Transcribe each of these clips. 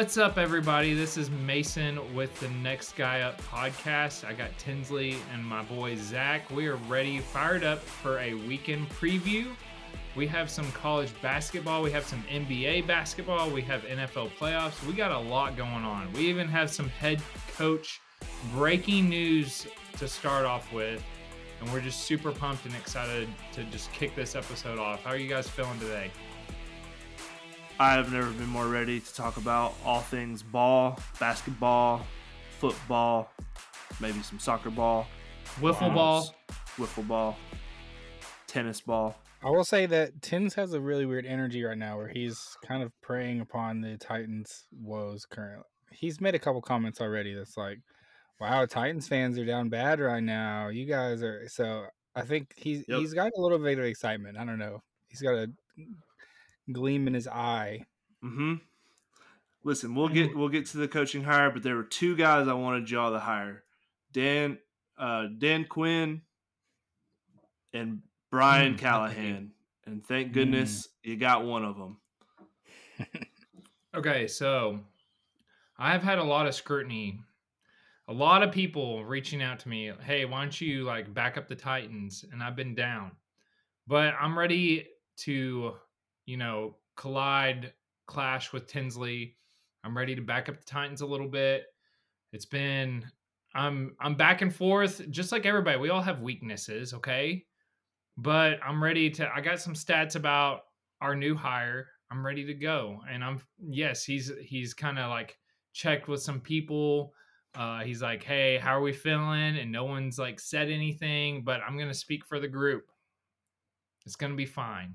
What's up, everybody? This is Mason with the Next Guy Up podcast. I got Tinsley and my boy Zach. We are ready, fired up for a weekend preview. We have some college basketball, we have some NBA basketball, we have NFL playoffs. We got a lot going on. We even have some head coach breaking news to start off with. And we're just super pumped and excited to just kick this episode off. How are you guys feeling today? I have never been more ready to talk about all things ball, basketball, football, maybe some soccer ball, Wiffle ball. wiffle ball, tennis ball. I will say that Tins has a really weird energy right now where he's kind of preying upon the Titans' woes currently. He's made a couple comments already that's like, wow, Titans fans are down bad right now. You guys are so I think he's Yep. he's got a little bit of excitement. I don't know. He's got a gleam in his eye. Mm-hmm. Listen, we'll get we'll get to the coaching hire, but there were two guys I wanted y'all to hire: Dan uh, Dan Quinn and Brian Mm, Callahan. And thank goodness you got one of them. Okay, so I have had a lot of scrutiny. A lot of people reaching out to me, "Hey, why don't you like back up the Titans?" And I've been down. But I'm ready to, you know, collide, clash with Tinsley. I'm ready to back up the Titans a little bit. It's been I'm I'm back and forth just like everybody. We all have weaknesses, okay? But I'm ready to I got some stats about our new hire. I'm ready to go. And I'm yes, he's he's kind of like checked with some people. Uh, he's like, "Hey, how are we feeling?" And no one's like said anything, but I'm gonna speak for the group. It's gonna be fine.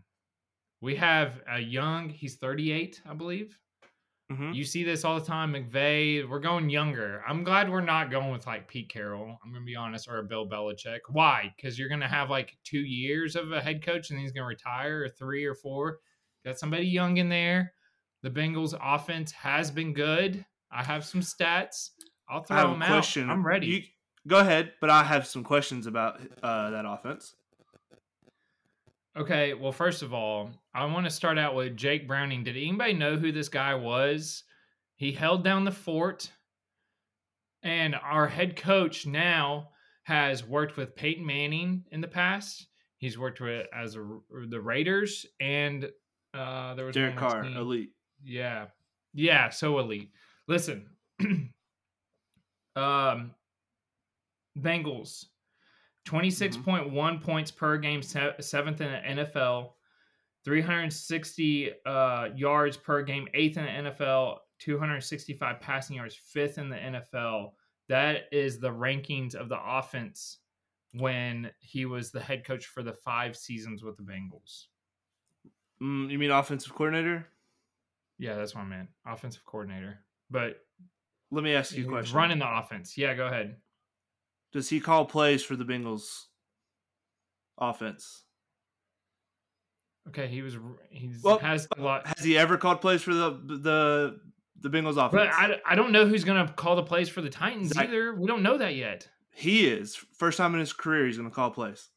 We have a young. He's 38, I believe. Mm-hmm. You see this all the time, McVay. We're going younger. I'm glad we're not going with like Pete Carroll. I'm gonna be honest, or a Bill Belichick. Why? Because you're gonna have like two years of a head coach, and he's gonna retire, or three or four. Got somebody young in there. The Bengals' offense has been good. I have some stats. I'll I throw have them a out. question. I'm ready. You, go ahead, but I have some questions about uh, that offense. Okay, well, first of all, I want to start out with Jake Browning. Did anybody know who this guy was? He held down the fort, and our head coach now has worked with Peyton Manning in the past. He's worked with as a, the Raiders, and uh, there was Derek Carr, elite. Yeah. Yeah, so elite. Listen. um Bengals 26.1 points per game, se- seventh in the NFL. 360 uh, yards per game, eighth in the NFL. 265 passing yards, fifth in the NFL. That is the rankings of the offense when he was the head coach for the five seasons with the Bengals. Mm, you mean offensive coordinator? Yeah, that's what I meant. Offensive coordinator. But Let me ask you a question. Running the offense. Yeah, go ahead. Does he call plays for the Bengals offense? Okay, he was he's Well, has a lot. Has he ever called plays for the the the Bengals offense? But I, I don't know who's gonna call the plays for the Titans Zach- either. We don't know that yet. he is first time in his career he's going to call plays.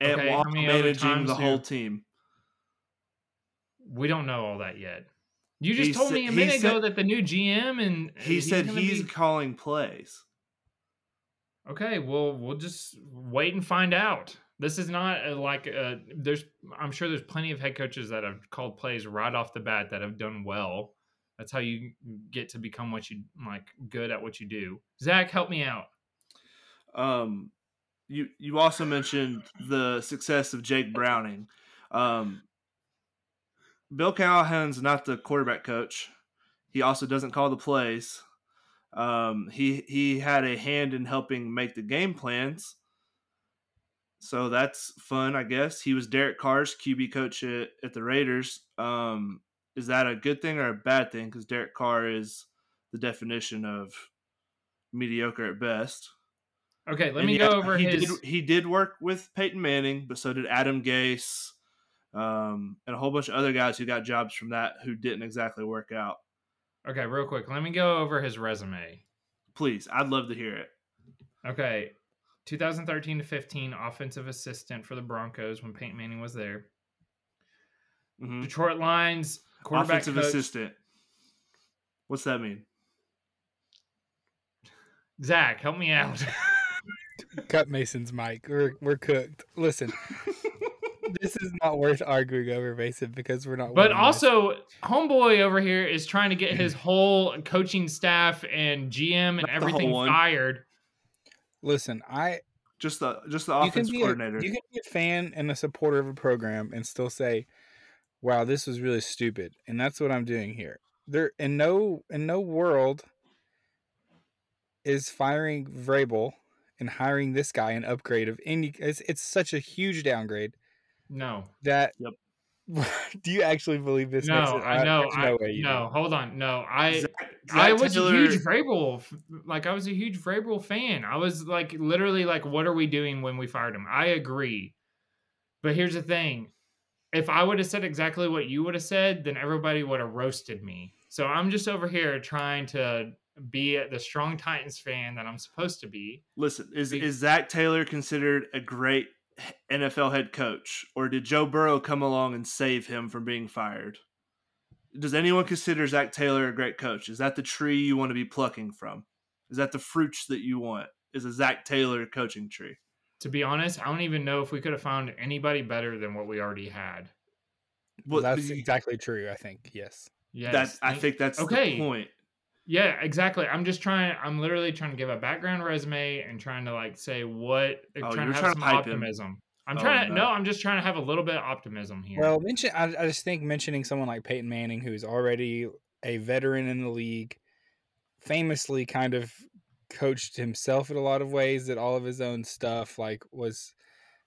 And Okay, while how many other managing the whole team. We don't know all that yet. You just He told said- me a minute ago that the new GM and He said he's be- calling plays. okay. Well, we'll just wait and find out. This is not a, like a, there's. I'm sure there's plenty of head coaches that have called plays right off the bat that have done well. That's how you get to become what you like good at what you do. Zach, help me out. Um, you you also mentioned the success of Jake Browning. Um, Bill Callahan's not the quarterback coach. He also doesn't call the plays. Um, he he had a hand in helping make the game plans. So that's fun, I guess. He was Derek Carr's QB coach at, at the Raiders. Um, is that a good thing or a bad thing? Because Derek Carr is the definition of mediocre at best. Okay, let And me yeah, go over he his. Did, he did work with Peyton Manning, but so did Adam Gase, um, and a whole bunch of other guys who got jobs from that who didn't exactly work out. Okay, real quick, let me go over his resume. Please, I'd love to hear it. Okay. 2013 to 15, offensive assistant for the Broncos when Peyton Manning was there. Mhm. Detroit Lions quarterback Offensive coach. assistant. What's that mean? Zach, help me out. Cut Mason's mic. We're we're cooked. Listen, this is not worth arguing over, Mason, because we're not. But winning this. also, homeboy over here is trying to get his whole coaching staff and GM and Not everything fired. listen, I Just the just the you can offense be coordinator. A, you can be a fan and a supporter of a program and still say, "Wow, this was really stupid," and that's what I'm doing here. There, in no in no world is firing Vrabel and hiring this guy an upgrade of any. It's, it's such a huge downgrade No, that. Yep. do you actually believe this? no, I know. I, no way you no, hold on. No, I. Zach- I was Taylor- a huge Vrabel, like I was a huge Vrabel fan. I was like literally like, what are we doing when we fired him? I agree, but here's the thing: if I would have said exactly what you would have said, then everybody would have roasted me. So I'm just over here trying to be the strong Titans fan that I'm supposed to be. Listen, is Be- is Zac Taylor considered a great NFL head coach, or did Joe Burrow come along and save him from being fired? Does anyone consider Zac Taylor a great coach? Is that the tree you want to be plucking from? Is that the fruits that you want? Is a Zac Taylor coaching tree? To be honest, I don't even know if we could have found anybody better than what we already had. Well, that's exactly true. I think yes. Yes, that I think that's Okay. the point. Yeah, exactly. I'm just trying. I'm literally trying to give a background resume and trying to like say what. Uh, oh, trying you're to have trying to some hype him. optimism. I'm Oh, trying to. no. No, I'm just trying to have a little bit of optimism here. Well, mention I, I just think mentioning someone like Peyton Manning, who's already a veteran in the league, famously kind of coached himself in a lot of ways. That all of his own stuff like was,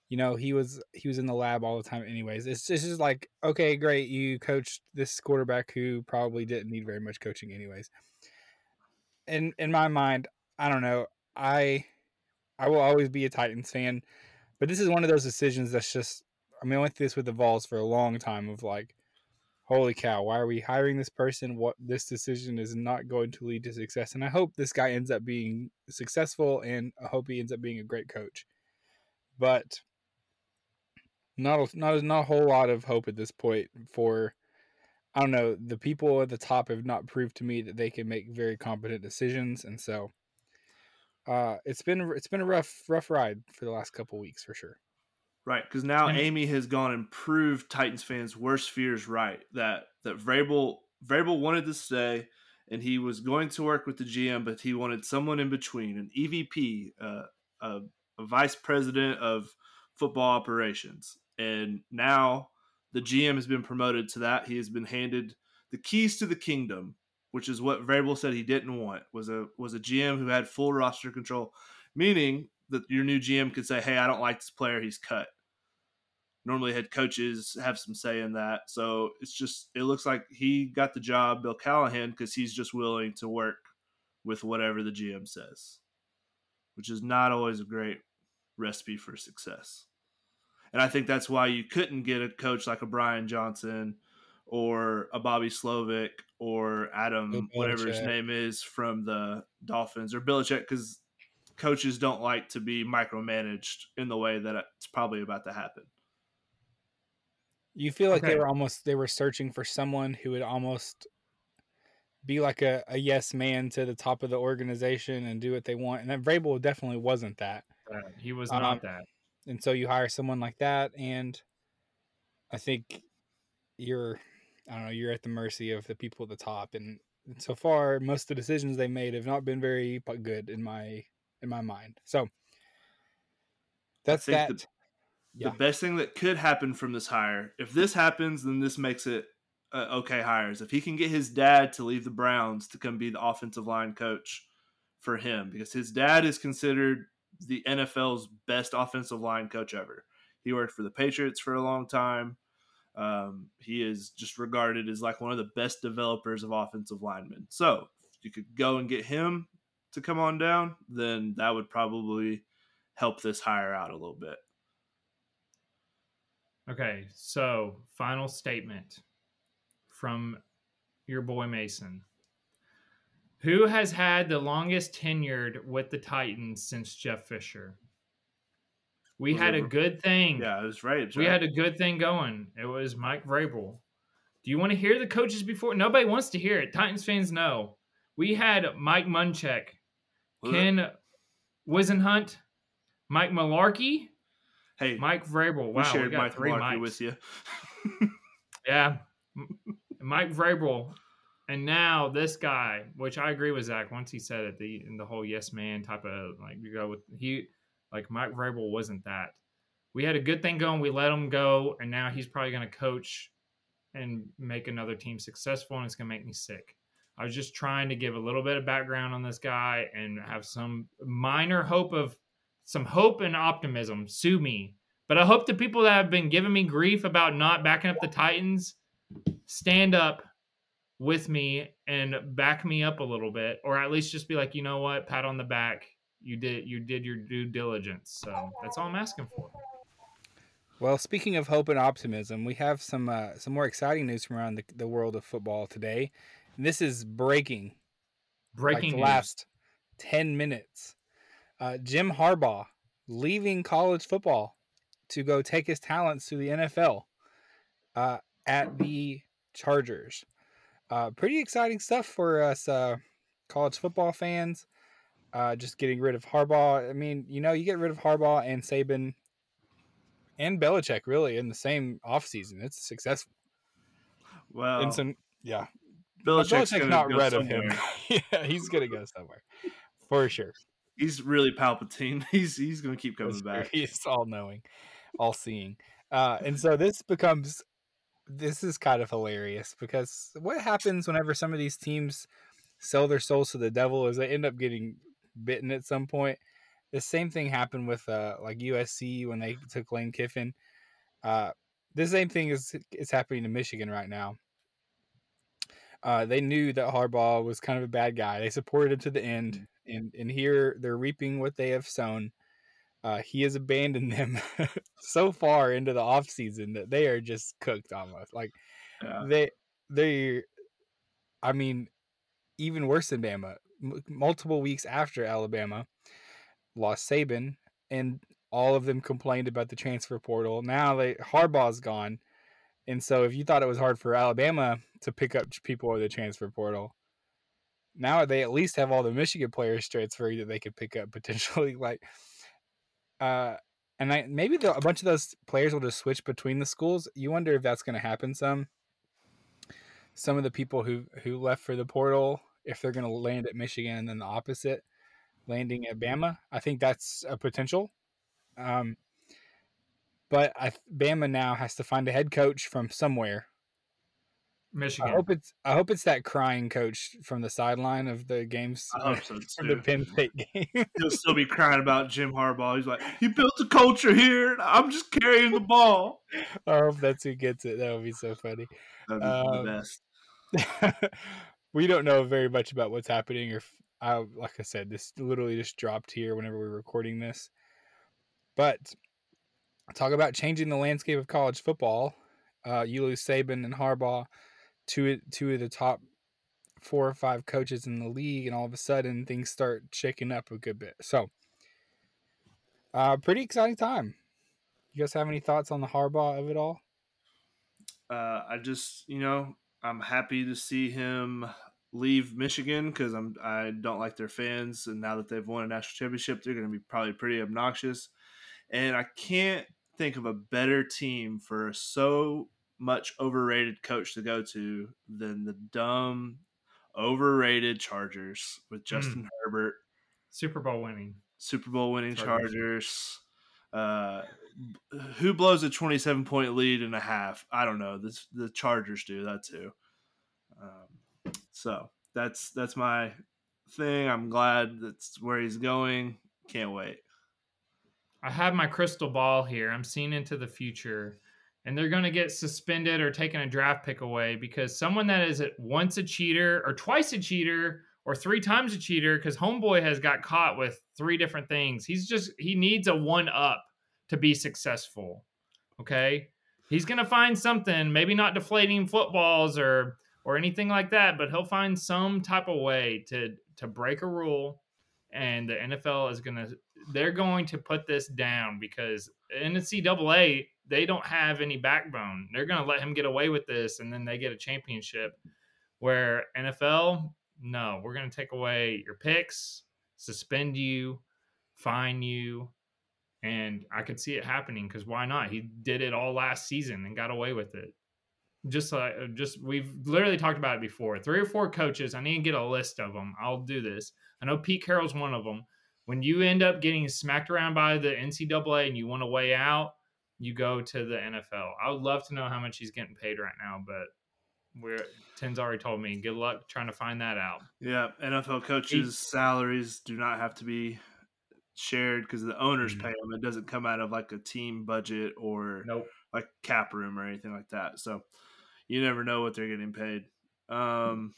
you know, he was he was in the lab all the time. Anyways, it's just, it's just like okay, great, you coached this quarterback who probably didn't need very much coaching, anyways. In in my mind, I don't know. I I will always be a Titans fan, but this is one of those decisions that's just I mean, I went through this with the Vols for a long time of like, holy cow, why are we hiring this person? What this decision is not going to lead to success. And I hope this guy ends up being successful and I hope he ends up being a great coach. But not a, not not a whole lot of hope at this point for I don't know, the people at the top have not proved to me that they can make very competent decisions and so uh, it's been it's been a rough rough ride for the last couple weeks for sure. Right, because now And- Amy has gone and proved Titans fans' worst fears right. That that Vrabel Vrabel wanted to stay, and he was going to work with the GM, but he wanted someone in between, an EVP, uh, a, a vice president of football operations. And now the GM has been promoted to that. He has been handed the keys to the kingdom, which is what Vrabel said he didn't want. Was a was a GM who had full roster control, meaning that your new GM could say, "Hey, I don't like this player. He's cut." Normally, head coaches have some say in that, so it's just it looks like he got the job, Bill Callahan, because he's just willing to work with whatever the GM says, which is not always a great recipe for success. And I think that's why you couldn't get a coach like a Brian Johnson or a Bobby Slowik or Adam, whatever his name is, from the Dolphins or Belichick, because coaches don't like to be micromanaged in the way that it's probably about to happen. You feel like they were almost they were searching for someone who would almost be like a, a yes man to the top of the organization and do what they want. And that Vrabel definitely wasn't that. Uh, he was Um, not that. And so you hire someone like that and I think you're I don't know, you're at the mercy of the people at the top and so far most of the decisions they made have not been very good in my in my mind. So that's that. the- Yeah. The best thing that could happen from this hire, if this happens, then this makes it uh, okay hires. If he can get his dad to leave the Browns to come be the offensive line coach for him, because his dad is considered the NFL's best offensive line coach ever. He worked for the Patriots for a long time. Um, he is just regarded as like one of the best developers of offensive linemen. So if you could go and get him to come on down, then that would probably help this hire out a little bit. Okay, so final statement from your boy Mason. Who has had the longest tenured with the Titans since Jeff Fisher? We Was had it- a good thing. Yeah, it was right. We had a good thing going. It was Mike Vrabel. Do you want to hear the coaches before? Nobody wants to hear it. Titans fans know. We had Mike Munchak, Ken Whisenhunt, Mike Mularkey, Hey, Mike Vrabel. we Wow, we, shared got Mike three Mularkey with you. Yeah, Mike Vrabel, and now this guy, which I agree with Zach. Once he said it, the the whole yes man type of like you go with he, like Mike Vrabel wasn't that. We had a good thing going. We let him go, and now he's probably going to coach and make another team successful, and it's going to make me sick. I was just trying to give a little bit of background on this guy and have some minor hope of some hope and optimism. Sue me. But I hope the people that have been giving me grief about not backing up the Titans stand up with me and back me up a little bit, or at least just be like, you know what, pat on the back. You did you did your due diligence. So that's all I'm asking for. Well, speaking of hope and optimism, we have some uh, some more exciting news from around the, the world of football today. And this is breaking, Breaking like last ten minutes. Uh, Jim Harbaugh leaving college football to go take his talents to the NFL uh, at the Chargers. Uh, pretty exciting stuff for us uh, college football fans. Uh, just getting rid of Harbaugh. I mean, you know, you get rid of Harbaugh and Saban and Belichick really in the same offseason. It's successful. Well, and some, yeah. Belichick's, Belichick's not rid of him. yeah, he's gonna go somewhere for sure. He's really Palpatine. He's he's gonna keep coming back. He's all knowing, all seeing. Uh, and so this becomes this is kind of hilarious because what happens whenever some of these teams sell their souls to the devil is they end up getting bitten at some point. The same thing happened with uh, like USC when they took Lane Kiffin. Uh, the same thing is is happening to Michigan right now. Uh, they knew that Harbaugh was kind of a bad guy. They supported him to the end, and and here they're reaping what they have sown. Uh, he has abandoned them so far into the off season that they are just cooked almost. Like Yeah. they they, I mean, even worse than Bama. M- multiple weeks after Alabama lost Saban, and all of them complained about the transfer portal. Now they Harbaugh's gone, and so if you thought it was hard for Alabama to pick up people in the transfer portal, now they at least have all the Michigan players transferring that they could pick up potentially. Like, uh, and I maybe the, a bunch of those players will just switch between the schools. You wonder if that's going to happen. Some some of the people who who left for the portal, if they're going to land at Michigan, and then the opposite, landing at Bama. I think that's a potential. Um, but I, Bama now has to find a head coach from somewhere. I Michigan. hope it's I hope it's that crying coach from the sideline of the games I hope so from the Penn State game. He'll still be crying about Jim Harbaugh. He's like, he built a culture here. and I'm just carrying the ball. I hope that's who gets it. That would be so funny. Be Um, the best. we don't know very much about what's happening. Or I, like I said, this literally just dropped here whenever we're recording this. But talk about changing the landscape of college football. Uh, you lose Saban and Harbaugh, two two of the top four or five coaches in the league, and all of a sudden things start shaking up a good bit. So, uh, pretty exciting time. You guys have any thoughts on the Harbaugh of it all? Uh, I just, you know, I'm happy to see him leave Michigan because I'm I don't like their fans, and now that they've won a national championship, they're going to be probably pretty obnoxious. And I can't think of a better team for so much overrated coach to go to than the dumb, overrated Chargers with Justin Herbert, Super Bowl winning. Super Bowl winning Chargers. Chargers. Uh, who blows a 27 point lead and a half? I don't know. This the Chargers do that too. Um, so that's that's my thing. I'm glad that's where he's going. Can't wait. I have my crystal ball here. I'm seeing into the future, and they're going to get suspended or taking a draft pick away because someone that is at once a cheater or twice a cheater or three times a cheater because Homeboy has got caught with three different things. He's just he needs a one up to be successful. Okay, he's going to find something, maybe not deflating footballs or or anything like that, but he'll find some type of way to to break a rule and the NFL is going to they're going to put this down because NCAA they don't have any backbone. They're going to let him get away with this and then they get a championship. Where NFL, no, we're going to take away your picks, suspend you, fine you, and I could see it happening because why not? He did it all last season and got away with it. Just like, uh, just we've literally talked about it before. Three or four coaches. I need to get a list of them. I'll do this. I know Pete Carroll's one of them. When you end up getting smacked around by the NCAA and you want to weigh out, you go to the NFL. I would love to know how much he's getting paid right now, but we're Tins already told me. Good luck trying to find that out. Yeah, NFL coaches' salaries do not have to be shared because the owners Mhm. pay them. It doesn't come out of like a team budget or Nope. like cap room or anything like that. So you never know what they're getting paid. Um,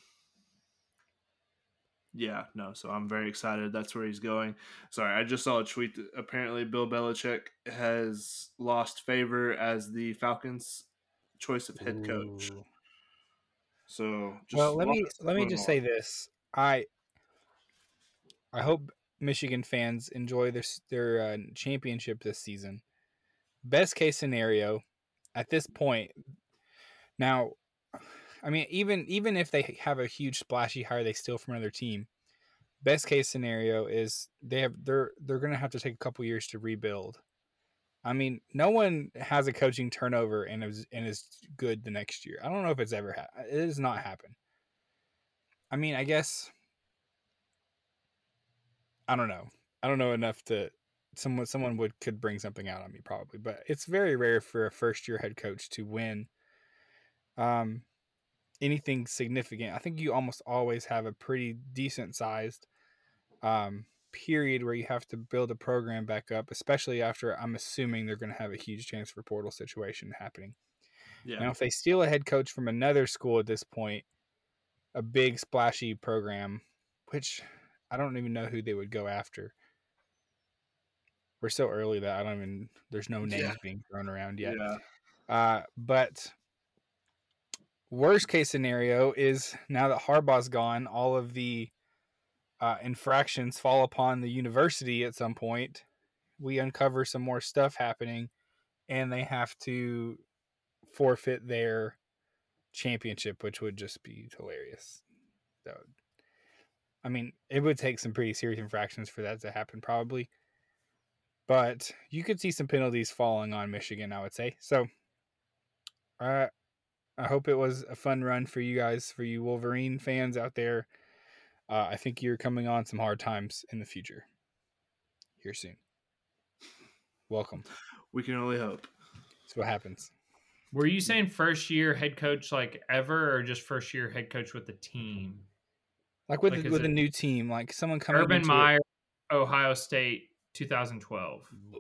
yeah, no. So I'm very excited. That's where he's going. Sorry, I just saw a tweet that apparently Bill Belichick has lost favor as the Falcons' choice of head coach. Ooh. So just well, let me let me just say this. I I hope Michigan fans enjoy their their uh, championship this season. Best case scenario, at this point, now, I mean, even even if they have a huge splashy hire they steal from another team, best case scenario is they have they're they're gonna have to take a couple years to rebuild. I mean, no one has a coaching turnover and is and is good the next year. I don't know if it's ever ha- it has not happened. I mean, I guess I don't know. I don't know enough to someone someone would could bring something out on me probably, but it's very rare for a first year head coach to win um anything significant. I think you almost always have a pretty decent sized um period where you have to build a program back up, especially after I'm assuming they're going to have a huge transfer portal situation happening. Yeah. Now, if they steal a head coach from another school at this point, a big splashy program, which I don't even know who they would go after. We're so early that I don't even. There's no names Yeah. being thrown around yet. Yeah. Uh, but worst case scenario is now that Harbaugh's gone, all of the uh, infractions fall upon the university at some point. We uncover some more stuff happening, and they have to forfeit their championship, which would just be hilarious. Would, I mean, it would take some pretty serious infractions for that to happen, probably. But you could see some penalties falling on Michigan, I would say. So, uh, I hope it was a fun run for you guys, for you Wolverine fans out there. Uh, I think you're coming on some hard times in the future. Here soon. Welcome. We can only hope. That's what happens. Were you saying first year head coach like ever, or just first year head coach with the team? Like with Like, is with a new team, like someone coming Urban into it- Meyer, Ohio State, 2012. Ugh,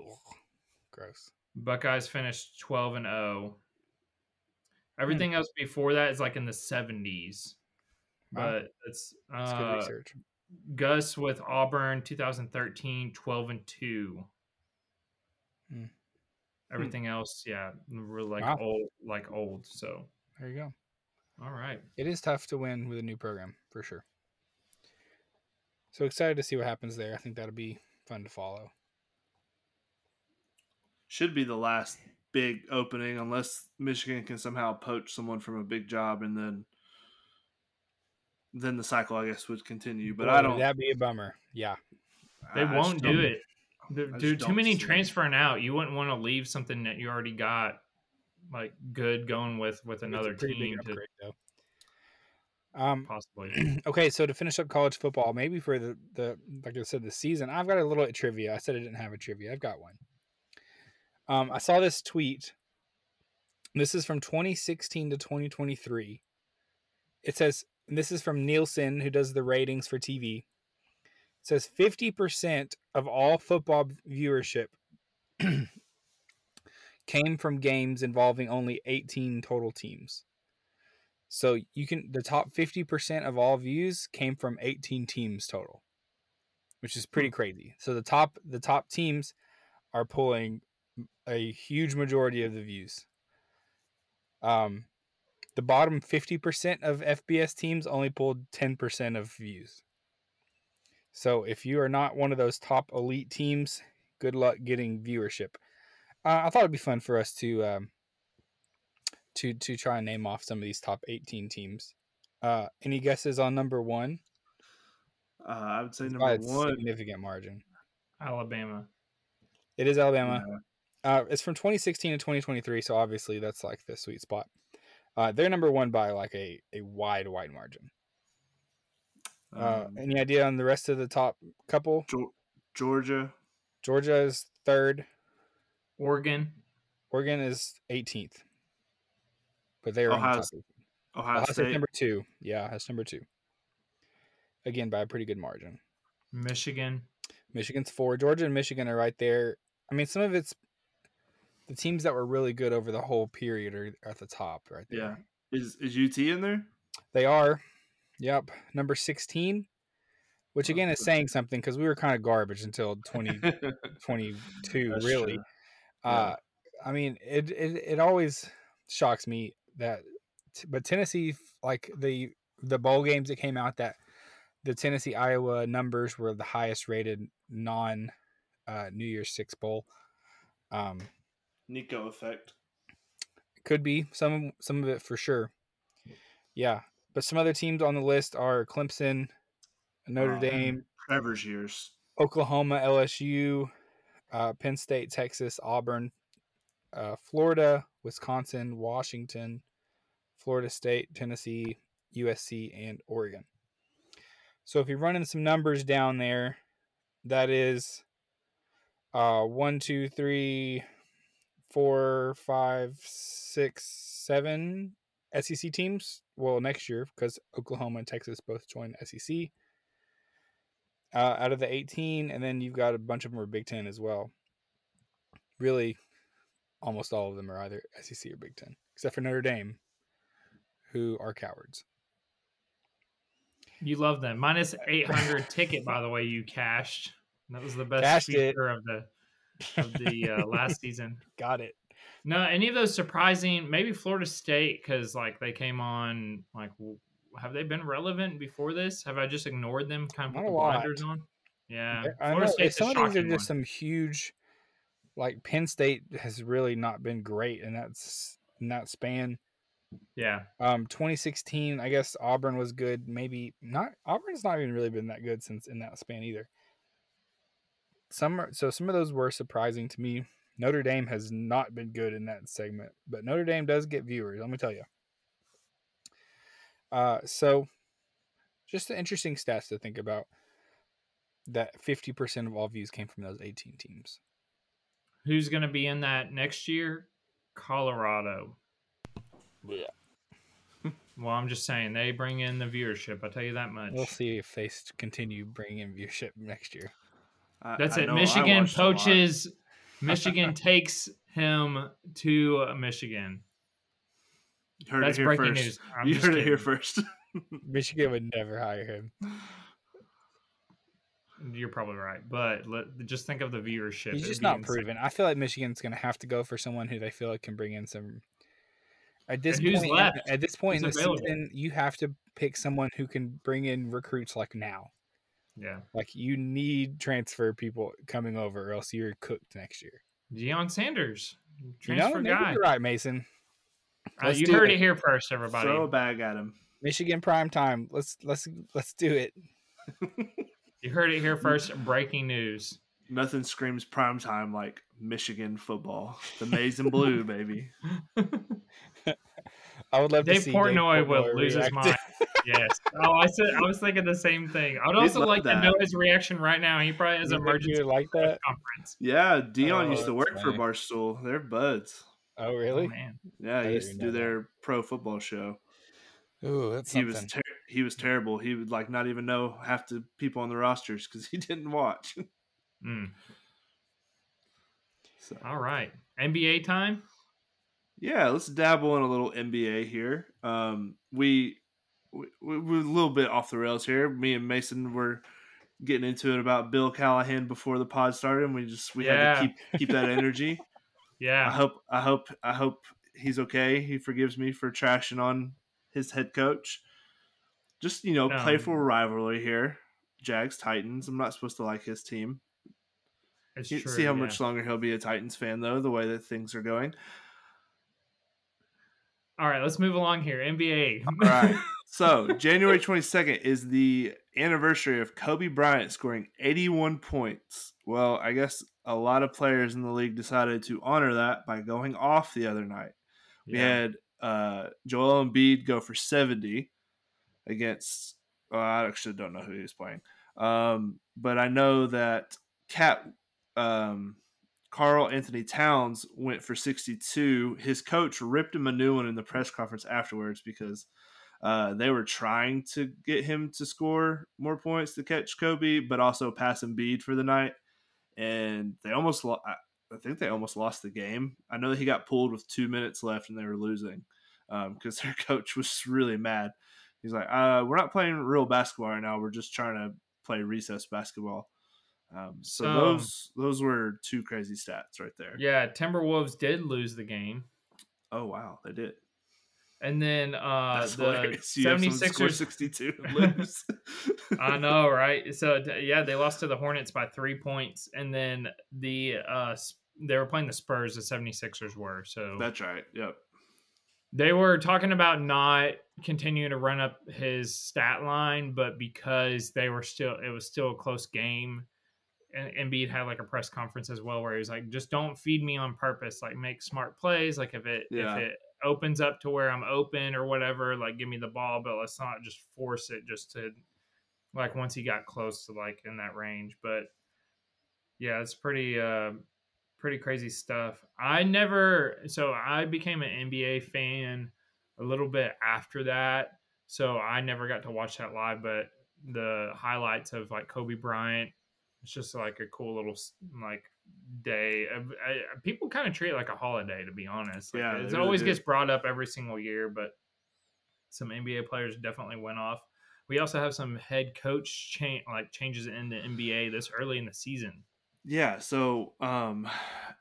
Gross. Buckeyes finished 12 and 0. Hmm. Everything else before that is like in the 70s. Wow. But it's That's good uh, research. Gus with Auburn 2013, 12 and 2. Hmm. Everything else, yeah, we're like Wow. old, like old. So, There you go. all right. It is tough to win with a new program for sure. So excited to see what happens there. I think that'll be fun to follow. Should be the last big opening unless Michigan can somehow poach someone from a big job and then then the cycle I guess would continue. But Boy, I don't That'd be a bummer. Yeah. They I won't do it. Th- Dude, too many see it. transferring out. You wouldn't want to leave something that you already got like good going with with another team big to upgrade though. Um possibly. okay, so to finish up college football, maybe for the, the like I said, the season, I've got a little trivia. I said I didn't have a trivia. I've got one. Um, I saw this tweet. This is from 2016 to 2023. It says, and this is from Nielsen, who does the ratings for TV. It says 50% of all football viewership came from games involving only 18 total teams. So you can the top 50% of all views came from 18 teams total, which is pretty crazy. So the top the top teams are pulling a huge majority of the views. Um the the bottom 50% of FBS teams only pulled 10% of views. So if you are not one of those top elite teams, good luck getting viewership. Uh, I thought it'd be fun for us to um, to to try and name off some of these top 18 teams. Uh, any guesses on number one? Uh, I would say It's number by one. significant margin. Alabama. It is Alabama. Yeah. Uh, it's from 2016 to 2023, so obviously that's like the sweet spot. Uh, they're number one by like a, a wide, wide margin. Uh, Um, any idea on the rest of the top couple? Georgia. Georgia is third. Oregon. Oregon is 18th. But they're in the Ohio top Ohio, Ohio State's State. number two. Yeah, that's number two. Again, by a pretty good margin. Michigan. Michigan's four. Georgia and Michigan are right there. I mean, some of it's the teams that were really good over the whole period are at the top right there. Yeah. Is is UT in there? They are. Yep. Number 16, which Oh, again is saying something because we were kind of garbage until 2022, That's really. true. Uh, I mean, it, it, it always shocks me that, t- but Tennessee, like the, the bowl games that came out that the Tennessee Iowa numbers were the highest rated non uh, New Year's Six bowl. Um, Nico effect. could be some some of it for sure. Yeah, but some other teams on the list are Clemson, Notre Oh, Dame, Trevor's years. Oklahoma, LSU, uh, Penn State, Texas, Auburn, uh, Florida, Wisconsin, Washington, Florida State, Tennessee, USC, and Oregon. So if you're running some numbers down there, that is uh, one, two, three, four, five, six, seven SEC teams. Well, next year because Oklahoma and Texas both join SEC uh, out of the 18, and then you've got a bunch of them are Big Ten as well. Really, almost all of them are either SEC or Big Ten, except for Notre Dame, who are cowards. You love them. Minus 800 ticket, by the way, you cashed. That was the best Cashed it. of the of the uh, last season. Got it. No, any of those surprising? Maybe Florida State because like they came on. Like, have they been relevant before this? Have I just ignored them? Kind of Not put the blinders on. Yeah, I Florida a some of these are just one. some huge, like Penn State has really not been great, and that's in that span. Yeah, Um, 2016, I guess Auburn was good. Maybe not. Auburn's not even really been that good since in that span either. Some are, so some of those were surprising to me. Notre Dame has not been good in that segment, but Notre Dame does get viewers. Let me tell you. Uh, so just the interesting stats to think about. That 50% of all views came from those 18 teams. who's going to be in that next year? Colorado. Yeah. Well, I'm just saying they bring in the viewership. I will tell you that much. We'll see if they continue bringing in viewership next year. I- That's I it. I Michigan watched a lot. poaches. Michigan takes him to uh, Michigan. Heard That's it here breaking first. news. I'm you just heard it here first. Michigan would never hire him. You're probably right, but let, just think of the viewership. He's just not insane. proven. I feel like Michigan's going to have to go for someone who they feel like can bring in some. At this who's point, left? at this point in the available? season, you have to pick someone who can bring in recruits like now. Yeah, Like you need transfer people coming over, or else you're cooked next year. Deion Sanders, You transfer know, maybe guy. you're right, Mason. Uh, you heard it. it here first, everybody. Throw a bag at him. Michigan prime time. Let's let's let's do it. You heard it here first. Breaking news. Nothing screams prime time like Michigan football. The maize and blue, baby. I would love to Dave see Portnoy will Portnoy lose his mind. Yes. Oh, I said I was thinking the same thing. I would He'd also love like to know his reaction right now. He probably has You an think emergency you like that? conference. Yeah, Deion Oh, used to that's work for. Barstool. They're buds. Oh Oh, really? man. Yeah, he used to do that. their pro football show. Ooh, that's He was ter- he was terrible. He would like not even know half the people on the rosters because he didn't watch. Mm. so, All right. NBA time. yeah, let's dabble in a little NBA here. Um, we, we we- we're a little bit off the rails here. Me and Mason were getting into it about Bill Callahan before the pod started, and we just we had to keep keep that energy. Yeah, I hope I hope I hope he's okay. He forgives me for trashing on his head coach. Just you know, No. playful um, rivalry here. Jags Titans. I'm not supposed to like his team. It's You true. see how yeah. much longer he'll be a Titans fan though, the way that things are going. All right, let's move along here. NBA. All right. So January 22nd is the anniversary of Kobe Bryant scoring 81 points. Well, I guess a lot of players in the league decided to honor that by going off the other night. We Yeah. had uh, Joel Embiid go for 70 against. Well, I actually don't know who he was playing, um, but I know that KAT um, Karl-Anthony Towns went for 62. His coach ripped him a new one in the press conference afterwards because uh, they were trying to get him to score more points to catch Kobe, but also pass Embiid for the night. And they almost, lo- I think they almost lost the game. I know that he got pulled with two minutes left and they were losing because their coach was really mad. He's like, uh, "We're not playing real basketball right now. We're just trying to play recess basketball." Um, so So- those those were two crazy stats right there. yeah, Timberwolves did lose the game. Oh wow, they did. And then uh That's the hilarious. You have someone score 76ers 62 lose. I know, right? So yeah, they lost to the Hornets by 3 points and then the uh they were playing the Spurs the 76ers were. So That's right. Yep. they were talking about not continuing to run up his stat line, but because they were still, it was still a close game. And Embiid had like a press conference as well, where he was like, "Just don't feed me on purpose. Like, make smart plays. Like, if it Yeah. if it opens up to where I'm open or whatever, like, give me the ball. But let's not just force it. Just to like once he got close to like in that range. But yeah, it's pretty uh pretty crazy stuff. I never so I became an NBA fan a little bit after that. So I never got to watch that live, but the highlights of like Kobe Bryant, it's just like a cool little like day. I, I- people kind of treat it like a holiday, to be honest. Like, Yeah, it really always do. gets brought up every single year, but some NBA players definitely went off. We also have some head coach change like changes in the NBA this early in the season. Yeah. So, um,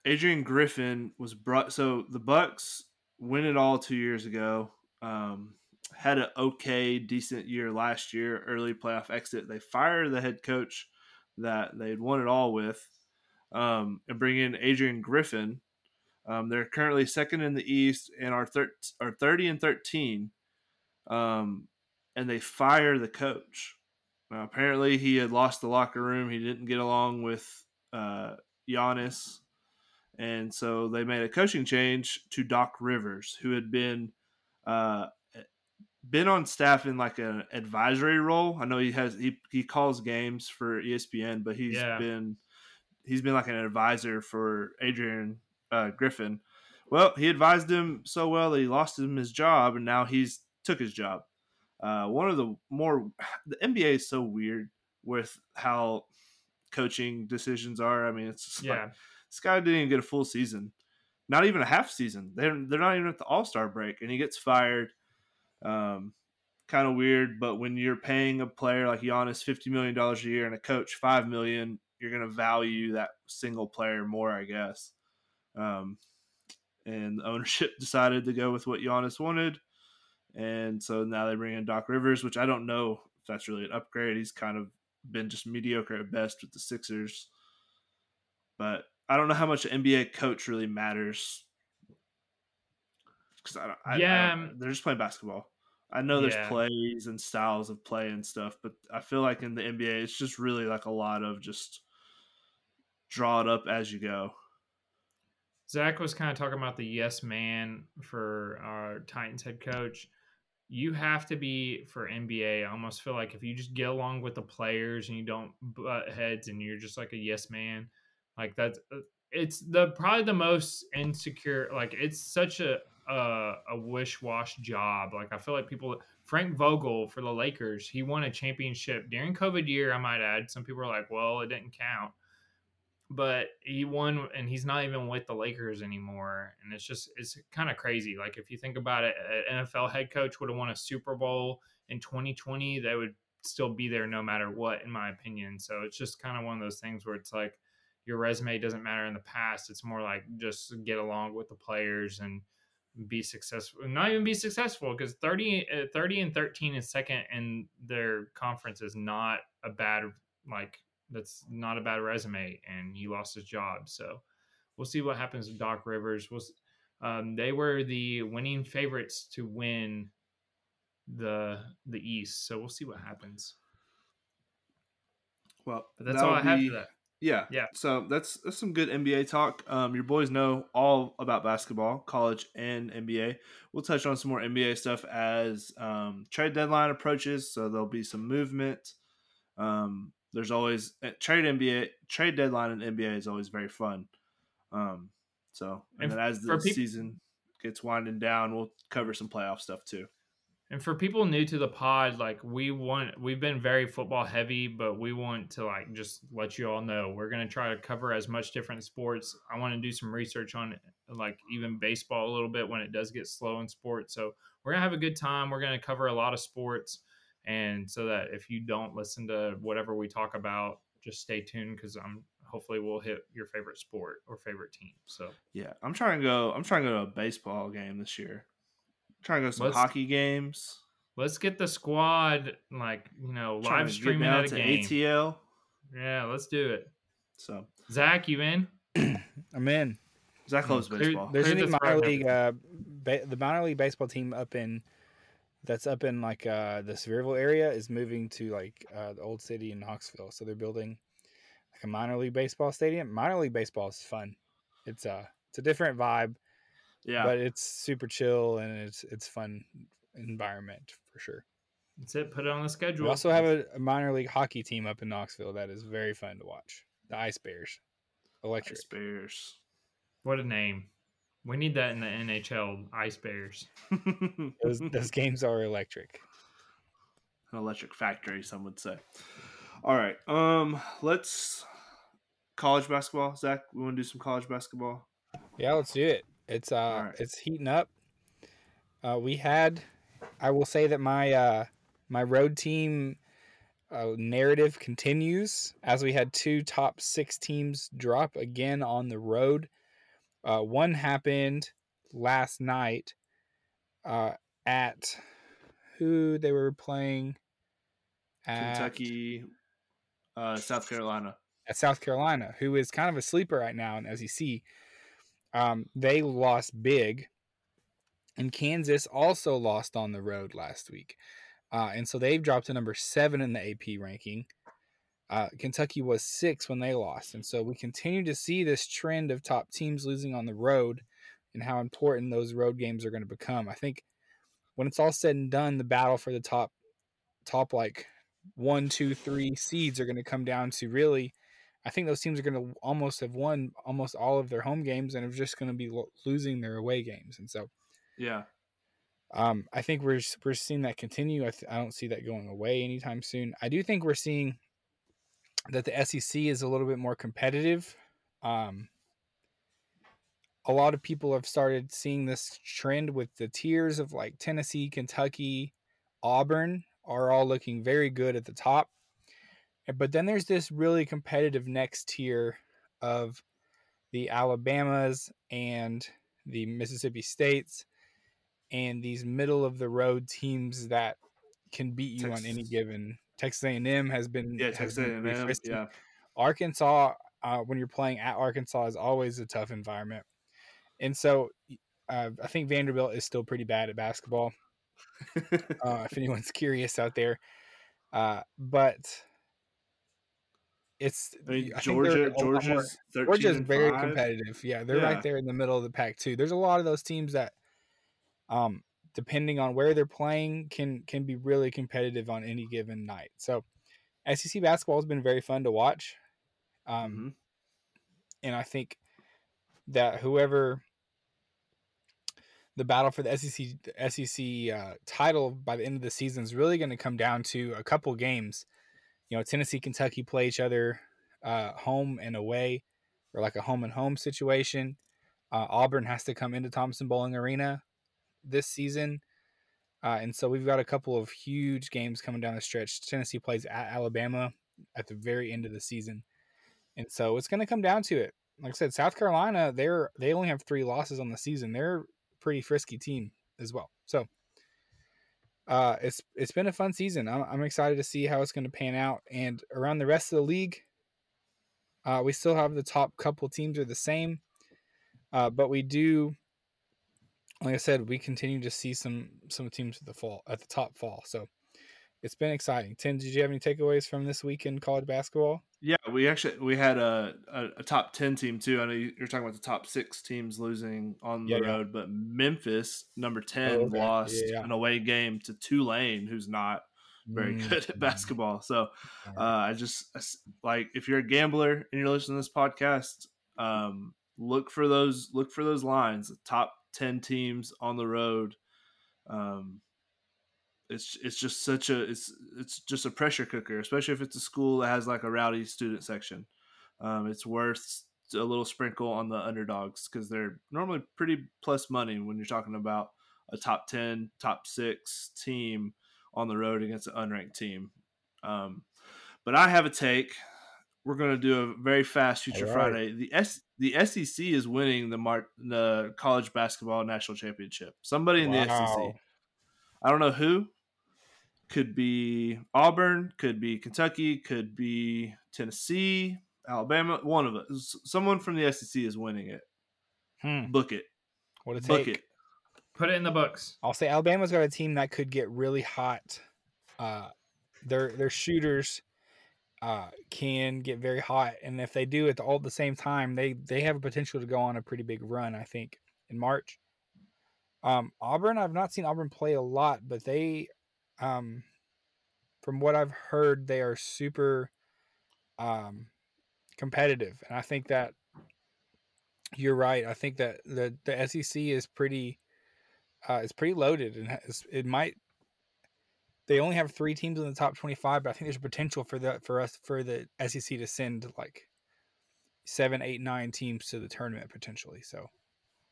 Adrian Griffin was brought. So the Bucks win it all two years ago. Um, had an okay, decent year last year, early playoff exit. They fire the head coach that they'd won it all with, um, and bring in Adrian Griffin. Um, they're currently second in the East and are, thir- are 30 and 13. Um, and they fire the coach. Now, apparently, he had lost the locker room. He didn't get along with uh, Giannis. And so they made a coaching change to Doc Rivers, who had been uh, been on staff in like an advisory role. I know he has he, he calls games for ESPN, but he's Yeah. been he's been like an advisor for Adrian uh, Griffin. Well, he advised him so well that he lost him his job, and now he's took his job. Uh, one of the more the NBA is so weird with how coaching decisions are. I mean, it's just like, Yeah. this guy didn't even get a full season, not even a half season. They're they're not even at the All Star break, and he gets fired. Um, kind of weird, but when you're paying a player like Giannis fifty million dollars a year and a coach five million, you're gonna value that single player more, I guess. Um, and ownership decided to go with what Giannis wanted, and so now they bring in Doc Rivers, which I don't know if that's really an upgrade. He's kind of been just mediocre at best with the Sixers, but I don't know how much an NBA coach really matters because I don't. I, Yeah, I don't- um, they're just playing basketball. I know there's Yeah. plays and styles of play and stuff, but I feel like in the NBA, it's just really like a lot of just draw it up as you go. Zach was kind of talking about the yes man for our Titans head coach. You have to be for NBA. I almost feel like if you just get along with the players and you don't butt heads and you're just like a yes man, like that's uh, it's the probably the most insecure. Like it's such a a, a wish wash job. Like I feel like people. Frank Vogel for the Lakers, he won a championship during COVID year. I might add. Some people are like, well, it didn't count but he won and he's not even with the Lakers anymore. And it's just it's kind of crazy. Like if you think about it, an NFL head coach would have won a Super Bowl in 2020, they would still be there no matter what, in my opinion. So it's just kind of one of those things where it's like your resume doesn't matter in the past. It's more like just get along with the players and be successful. Not even be successful because 30, uh, 30 and 13 is second in their conference is not a bad, like, that's not a bad resume. And he lost his job. So we'll see what happens with Doc Rivers. We'll, um, they were the winning favorites to win the the East. So we'll see what happens. Well, But that's all I that'll have be- for that. Yeah. Yeah. So that's that's some good NBA talk. Um, your boys know all about basketball, college and NBA. We'll touch on some more NBA stuff as um, trade deadline approaches. So there'll be some movement. Um, there's always eh, trade NBA trade deadline in NBA is always very fun. Um, so and, And then as the peop- season gets winding down, we'll cover some playoff stuff too. And for people new to the pod, like we want, we've been very football heavy, but we want to like just let you all know we're gonna try to cover as much different sports. I want to do some research on like even baseball a little bit when it does get slow in sports. So we're gonna have a good time. We're gonna cover a lot of sports, and so that if you don't listen to whatever we talk about, just stay tuned because I'm hopefully we'll hit your favorite sport or favorite team. So Yeah, I'm trying to go. I'm trying to go to a baseball game this year. trying to go to some Let's- hockey games. let's get the squad like you know live streaming down at a to game. ATL. Yeah, let's do it. So Zach, you in? I'm in. Zach loves baseball. There's Clear a the minor league, uh, ba- the minor league baseball team up in that's up in like uh, the Sevierville area is moving to like uh, the old city in Knoxville. So they're building like a minor league baseball stadium. Minor league baseball is fun. It's a it's a different vibe, Yeah, but it's super chill and it's it's fun environment for sure. That's it. Put it on the schedule. We also have a, a minor league hockey team up in Knoxville that is very fun to watch. The Ice Bears, electric. Ice Bears. what a name. We need that in the NHL. Ice Bears. Those, those games are electric. An electric factory, some would say. All right, um, let's college basketball. Zach, we want to do some college basketball. Yeah, let's do it. It's uh Alright. it's heating up. Uh we had I will say that my uh my road team uh, narrative continues as we had two top 6 teams drop again on the road. Uh one happened last night uh at who they were playing at Kentucky, uh, South Carolina. at South Carolina, who is kind of a sleeper right now in SEC. Um, they lost big, and Kansas also lost on the road last week, uh, and so they've dropped to number seven in the AP ranking. Uh, Kentucky was six when they lost, and so we continue to see this trend of top teams losing on the road, and how important those road games are going to become. I think when it's all said and done, the battle for the top, top like one, two, three seeds are going to come down to really I think those teams are going to almost have won almost all of their home games and are just going to be lo- losing their away games. And so Yeah, um, I think we're we're seeing that continue. I, th- I don't see that going away anytime soon. I do think we're seeing that the SEC is a little bit more competitive. Um, a lot of people have started seeing this trend with the tiers of like Tennessee, Kentucky, Auburn are all looking very good at the top. But then there's this really competitive next tier of the Alabamas and the Mississippi States and these middle of the road teams that can beat you on any given. Texas A&M has been yeah, Texas A&M. Yeah, Arkansas, uh, when you're playing at Arkansas, is always a tough environment. And so uh, I think Vanderbilt is still pretty bad at basketball, uh, if anyone's curious out there. Uh, but it's I mean I they're Georgia. a lot more- Georgia's Georgia's very competitive. Yeah, they're Yeah. right there in the middle of the pack too. There's a lot of those teams that, um, depending on where they're playing, can can be really competitive on any given night. So, SEC basketball has been very fun to watch, um, Mhm. and I think that whoever the battle for the SEC SEC uh, title by the end of the season is really going to come down to a couple games. You know, Tennessee, Kentucky play each other uh, home and away, or like a home and home situation. Uh, Auburn has to come into Thompson-Boling Arena this season, uh, and so we've got a couple of huge games coming down the stretch. Tennessee plays at Alabama at the very end of the season, and so it's going to come down to it. Like I said, South Carolina, they're they only have three losses on the season. They're pretty frisky team as well. So uh, it's it's been a fun season. I'm, I'm excited to see how it's going to pan out. And around the rest of the league, uh, we still have the top couple teams are the same, uh, but we do, like I said, we continue to see some some teams at the fall at the top fall. So it's been exciting. Tim, did you have any takeaways from this week in college basketball? Yeah, we actually we had a, a, a top ten team too. I know you're talking about the top six teams losing on the Yeah, yeah. road, but Memphis, number ten, Oh, okay. lost Yeah, an away game to Tulane, who's not very Mm, good at basketball. So uh, I just like if you're a gambler and you're listening to this podcast, um, look for those look for those lines. The top ten teams on the road. Um, it's it's just such a it's it's just a pressure cooker, especially if it's a school that has like a rowdy student section. Um, it's worth a little sprinkle on the underdogs because they're normally pretty plus money when you're talking about a top ten, top six team on the road against an unranked team. Um, but I have a take. We're going to do a very fast Future All right. Friday. The S the SEC is winning the Mar- the college basketball national championship. Somebody in the SEC. I don't know who. Could be Auburn, could be Kentucky, could be Tennessee, Alabama. One of us. Someone from the SEC is winning it. Hmm, Book it. what a Book take. it. Put it in the books. I'll say Alabama's got a team that could get really hot. Uh, their their shooters uh, can get very hot, and if they do it all at the same time, they they have a potential to go on a pretty big run. I think in March. Um, Auburn, I've not seen Auburn play a lot, but they, um, from what I've heard, they are super um, competitive, and I think that you're right. I think that the the SEC is pretty uh, is pretty loaded and has, it might. They only have three teams in the top twenty-five, but I think there's a potential for the for us for the SEC to send like seven, eight, nine teams to the tournament potentially. So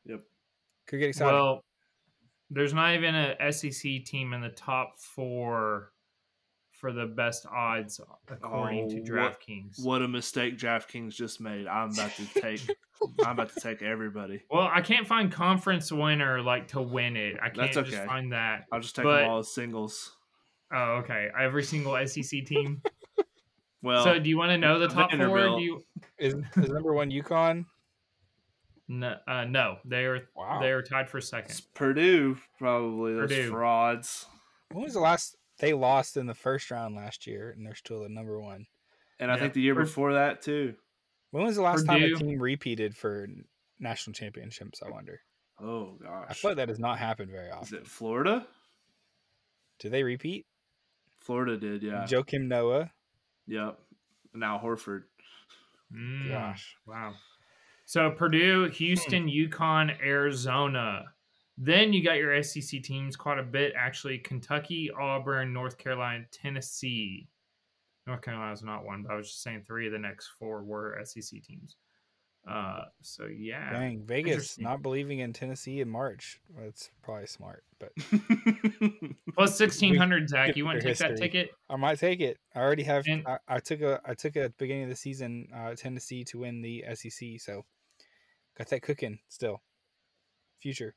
Yep. could get exciting. Well, there's not even a SEC team in the top four for the best odds according Oh, to DraftKings. What a mistake DraftKings just made. I'm about to take. I'm about to take everybody. Well, I can't find conference winner like to win it. I can't That's just find that. I'll just take But- them all as singles. Oh, okay. Every single SEC team. Well, so, do you want to know the top four? Do you? is, is number one UConn? No, uh, no. They are Wow. they are tied for second. it's Purdue probably those Purdue. frauds. When was the last they lost in the first round last year, and they're still the number one? And I Yeah. think the year Pur- before that too. When was the last time a team repeated for national championships? I wonder. Oh I gosh. feel like that has not happened very often. Is it Florida? Do they repeat? Florida did, yeah. Joakim Noah. Yep. Al Horford. Mm, Gosh. Wow. So Purdue, Houston, UConn, Arizona. Then you got your SEC teams quite a bit actually. Kentucky, Auburn, North Carolina, Tennessee. North Carolina's not one, but I was just saying three of the next four were SEC teams. Uh, so yeah, Dang, Vegas not believing in Tennessee in March. That's probably smart, but plus sixteen hundred. Zach, you want to their take that ticket? I might take it. I already have. And- I, I took a. I took a at the beginning of the season uh, Tennessee to win the SEC. So got that cooking still. Future.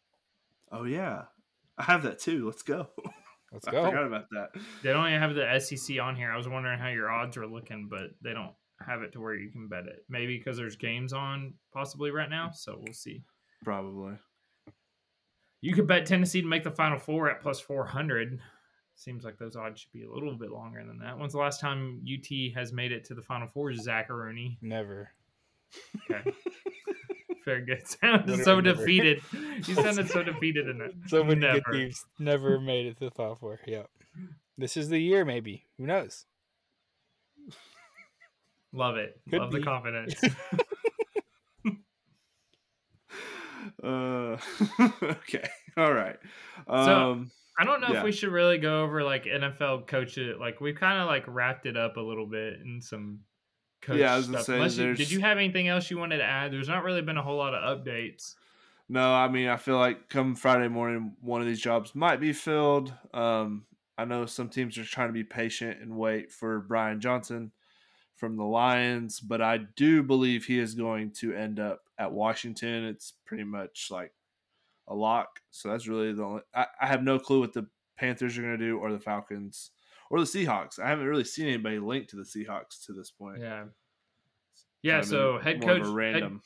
oh yeah. I have that too. Let's go. Let's I go. forgot about that. They don't even have the SEC on here. I was wondering how your odds were looking, but they don't have it to where you can bet it. Maybe because there's games on possibly right now, so we'll see. Probably. You could bet Tennessee to make the Final Four at plus 400. Seems like those odds should be a little bit longer than that. When's the last time UT has made it to the Final Four? Zacharoni. Never. Okay. Very good. Sounded Literally so never. defeated. You sounded so defeated in it. So many good Never. teams never made it to the Final Four. Yep. This is the year, maybe. Who knows? Love it. Could Love be. the confidence. Uh, okay. All right. Um, I don't know Yeah. if we should really go over like NFL coaches. Like we've kind of like wrapped it up a little bit in some coach Yeah, I was gonna stuff. say, you, did you have anything else you wanted to add? There's not really been a whole lot of updates. no, I mean, I feel like come Friday morning, one of these jobs might be filled. Um, I know some teams are trying to be patient and wait for Brian Johnson from the Lions, but I do believe he is going to end up at Washington. It's pretty much like a lock. So that's really the only. I, I have no clue what the Panthers are going to do or the Falcons or the Seahawks. I haven't really seen anybody linked to the Seahawks to this point. Yeah. Yeah. So head coach, a head- random.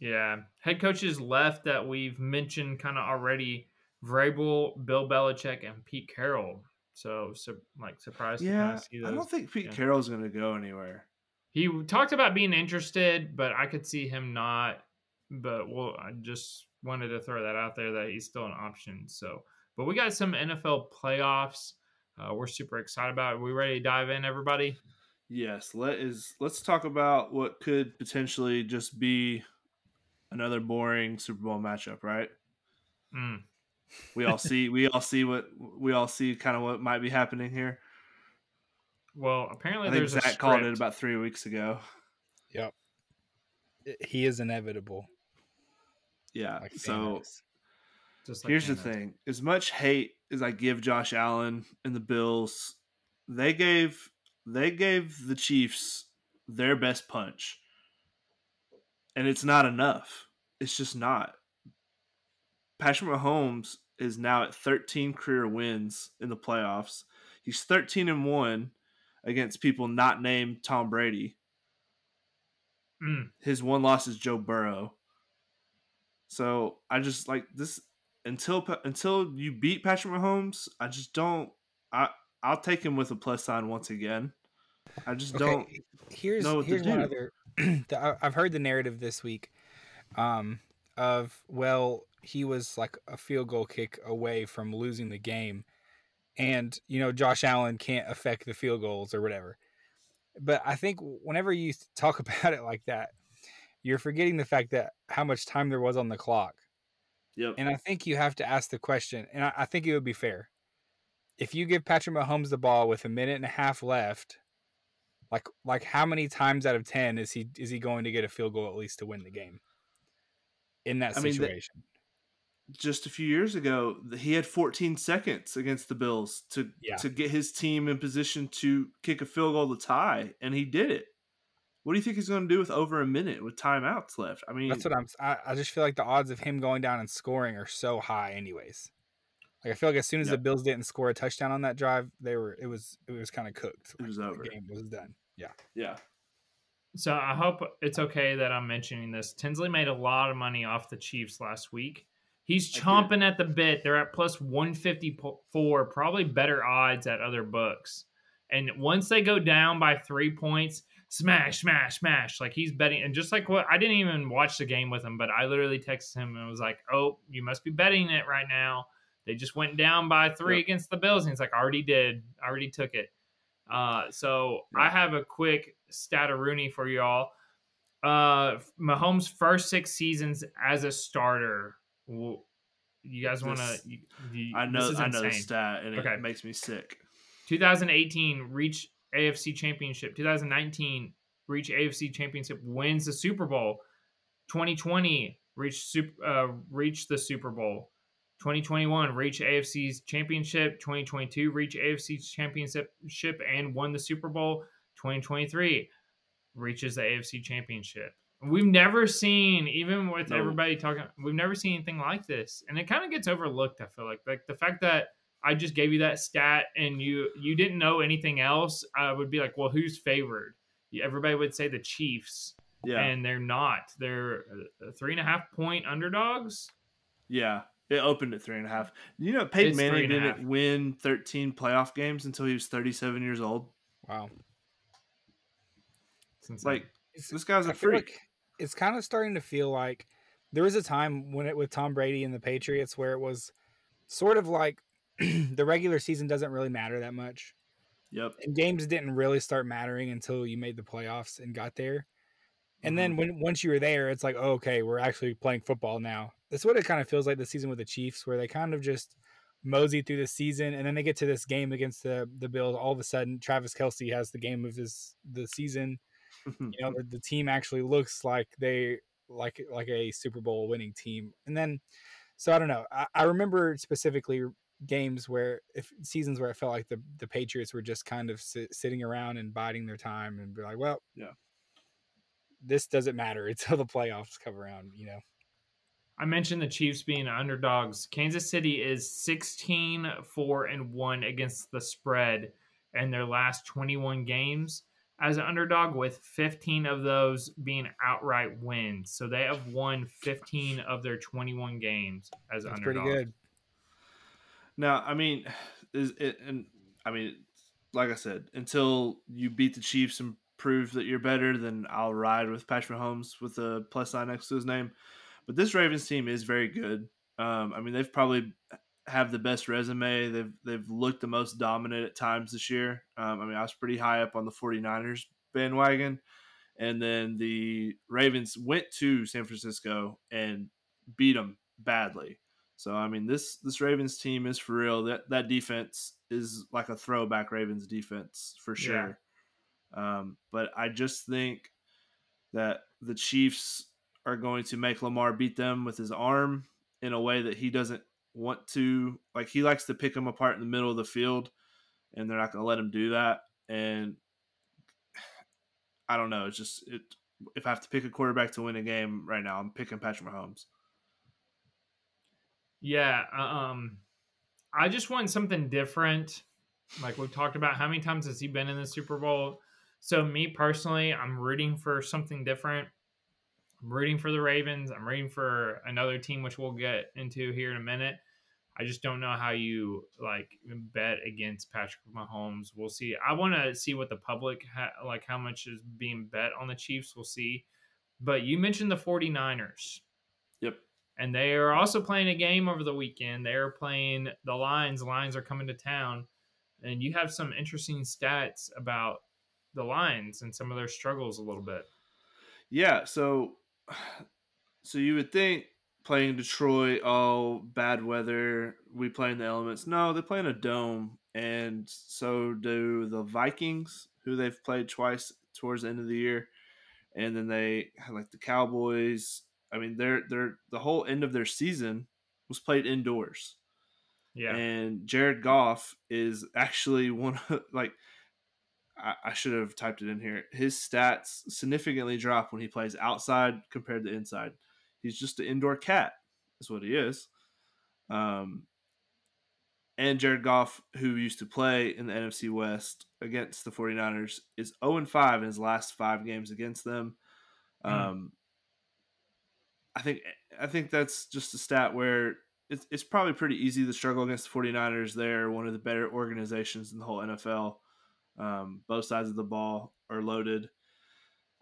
yeah, head coaches left that we've mentioned kind of already: Vrabel, Bill Belichick, and Pete Carroll. So, so like surprised to kind yeah, of I don't think Pete yeah. Carroll's going to go anywhere. He talked about being interested, but I could see him not. But well, I just wanted to throw that out there that he's still an option. So, but we got some NFL playoffs. Uh, we're super excited about. It. we ready to dive in, everybody? Yes, let is let's talk about what could potentially just be another boring Super Bowl matchup, right? Mm. We all see we all see what we all see kind of what might be happening here. Well, apparently I think there's a Zach called it about three weeks ago. Yep, he is inevitable. Yeah. Like so Just like here's the thing: as much hate as I give Josh Allen and the Bills, they gave they gave the Chiefs their best punch, and it's not enough. It's just not. Patrick Mahomes is now at 13 career wins in the playoffs. He's 13 and one against people not named Tom Brady. Mm. His one loss is Joe Burrow. So I just like this until until you beat Patrick Mahomes. I just don't. I I'll take him with a plus sign once again. I just don't. here's know what here's one other. I- I've heard the narrative this week, um, of well, he was like a field goal kick away from losing the game, and you know Josh Allen can't affect the field goals or whatever. But I think whenever you talk about it like that, you're forgetting the fact that how much time there was on the clock. Yep. And I think you have to ask the question, and I, I think it would be fair. If you give Patrick Mahomes the ball with a minute and a half left, like like how many times out of ten is he is he going to get a field goal at least to win the game? In that I mean, situation. Just a few years ago, he had 14 seconds against the Bills to Yeah. to get his team in position to kick a field goal to tie, and he did it. What do you think he's going to do with over a minute with timeouts left? I mean, That's what I'm. I, I just feel like the odds of him going down and scoring are so high, anyways. Like I feel like as soon as Yep. the Bills didn't score a touchdown on that drive, they were it was it was kind of cooked. It was Like, over. The game was done. Yeah. yeah, So I hope it's okay that I'm mentioning this. Tinsley made a lot of money off the Chiefs last week. He's chomping at the bit. They're at plus 154, probably better odds at other books. And once they go down by three points, smash, smash, smash. Like he's betting. And just like what I didn't even watch the game with him, but I literally texted him and was like, Oh, you must be betting it right now. They just went down by three Yep. against the Bills. And he's like, I already did. I already took it. Uh, so I have a quick stat of Rooney for y'all. Uh, Mahomes' first six seasons as a starter. W- You guys want to? I know, I know the stat, and Okay. it makes me sick. 2018 reach AFC Championship. 2019 reach AFC Championship. Wins the Super Bowl. 2020 reach super uh, reach the Super Bowl. 2021 reach AFC's championship. 2022 reach AFC's championship and won the Super Bowl. 2023 reaches the AFC championship. We've never seen, even with No. everybody talking, we've never seen anything like this, and it kind of gets overlooked. I feel like, like the fact that I just gave you that stat and you you didn't know anything else, I would be like, well, who's favored? Everybody would say the Chiefs, Yeah, and they're not. They're uh, three and a half point underdogs. yeah. It opened at three and a half. You know, Peyton It's Manning didn't win 13 playoff games until he was 37 years old. Wow. It's. Like this guy's a I freak. like it's kind of starting to feel like there was a time when it with Tom Brady and the Patriots where it was sort of like the regular season doesn't really matter that much. Yep. And games didn't really start mattering until you made the playoffs and got there. And then mm-hmm. when once you were there, it's like, oh, okay, we're actually playing football now. That's what it kind of feels like the season with the Chiefs, where they kind of just mosey through the season, and then they get to this game against the the Bills. All of a sudden, Travis Kelce has the game of his the season. Mm-hmm. You know, the, the team actually looks like they like like a Super Bowl winning team. And then, so I don't know. I, I remember specifically games where if seasons where I felt like the the Patriots were just kind of sit, sitting around and biding their time and be like, well, Yeah. this doesn't matter until the playoffs come around. You know. I mentioned the Chiefs being underdogs. Kansas City is 16 4 and 1 against the spread in their last 21 games as an underdog, with 15 of those being outright wins. So they have won 15 of their 21 games as That's underdog. pretty good. Now, I mean, is it, and I mean, like I said, until you beat the Chiefs and prove that you're better, then I'll ride with Patrick Mahomes with a plus sign next to his name. But this Ravens team is very good. Um, I mean, they've probably have the best resume. They've they've looked the most dominant at times this year. Um, I mean, I was pretty high up on the 49ers bandwagon. And then the Ravens went to San Francisco and beat them badly. So I mean, this this Ravens team is for real. That that defense is like a throwback Ravens defense for sure. Um, but I just think that the Chiefs are going to make Lamar beat them with his arm in a way that he doesn't want to. Like he likes to pick them apart in the middle of the field, and they're not going to let him do that. And I don't know. It's just it. If I have to pick a quarterback to win a game right now, I'm picking Patrick Mahomes. Yeah, uh, um, I just want something different. Like we've talked about, how many times has he been in the Super Bowl? So me personally, I'm rooting for something different. I'm rooting for the Ravens. I'm rooting for another team, which we'll get into here in a minute. I just don't know how you like bet against Patrick Mahomes. We'll see. I want to see what the public ha- like how much is being bet on the Chiefs. We'll see. But you mentioned the 49ers. Yep. And they are also playing a game over the weekend. They're playing the Lions. Lions are coming to town. And you have some interesting stats about the Lions and some of their struggles a little bit. Yeah, so so you would think playing Detroit, oh, bad weather, we play in the elements. No, they play in a dome, and so do the Vikings, who they've played twice towards the end of the year, and then they like the Cowboys. I mean, they're they're the whole end of their season was played indoors. Yeah. And Jared Goff is actually one of like I, I should have typed it in here. His stats significantly drop when he plays outside compared to inside. He's just an indoor cat, is what he is. Um, and Jared Goff, who used to play in the NFC West against the 49ers, is 0 5 in his last five games against them. Mm. Um, I think I think that's just a stat where it's, it's probably pretty easy to struggle against the 49ers. They're one of the better organizations in the whole NFL. Um, both sides of the ball are loaded.